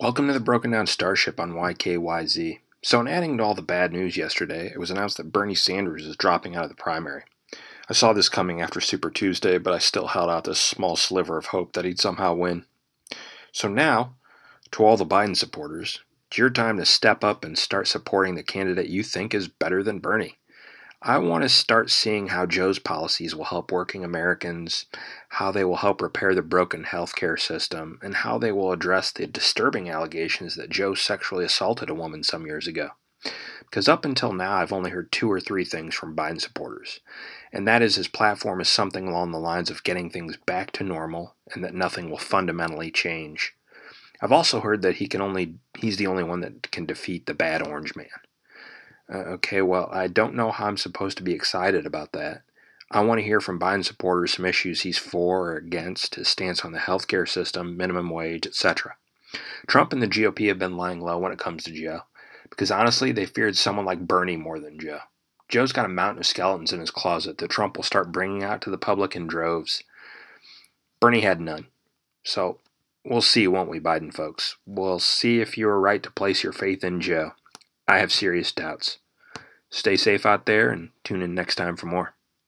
Welcome to the Broken Down Starship on YKYZ. So, in adding to all the bad news yesterday, it was announced that Bernie Sanders is dropping out of the primary. I saw this coming after Super Tuesday, but I still held out this small sliver of hope that he'd somehow win. So now, to all the Biden supporters, it's your time to step up and start supporting the candidate you think is better than Bernie. I want to start seeing how Joe's policies will help working Americans, how they will help repair the broken healthcare system, and how they will address the disturbing allegations that Joe sexually assaulted a woman some years ago. Because up until now, I've only heard two or three things from Biden supporters, and that is his platform is something along the lines of getting things back to normal and that nothing will fundamentally change. I've also heard that he can only he's the only one that can defeat the bad orange man. Uh, okay, well, I don't know how I'm supposed to be excited about that. I want to hear from Biden supporters some issues he's for or against, his stance on the healthcare system, minimum wage, etc. Trump and the GOP have been lying low when it comes to Joe, because honestly, they feared someone like Bernie more than Joe. Joe's got a mountain of skeletons in his closet that Trump will start bringing out to the public in droves. Bernie had none. So we'll see, won't we, Biden folks? We'll see if you were right to place your faith in Joe. I have serious doubts. Stay safe out there and tune in next time for more.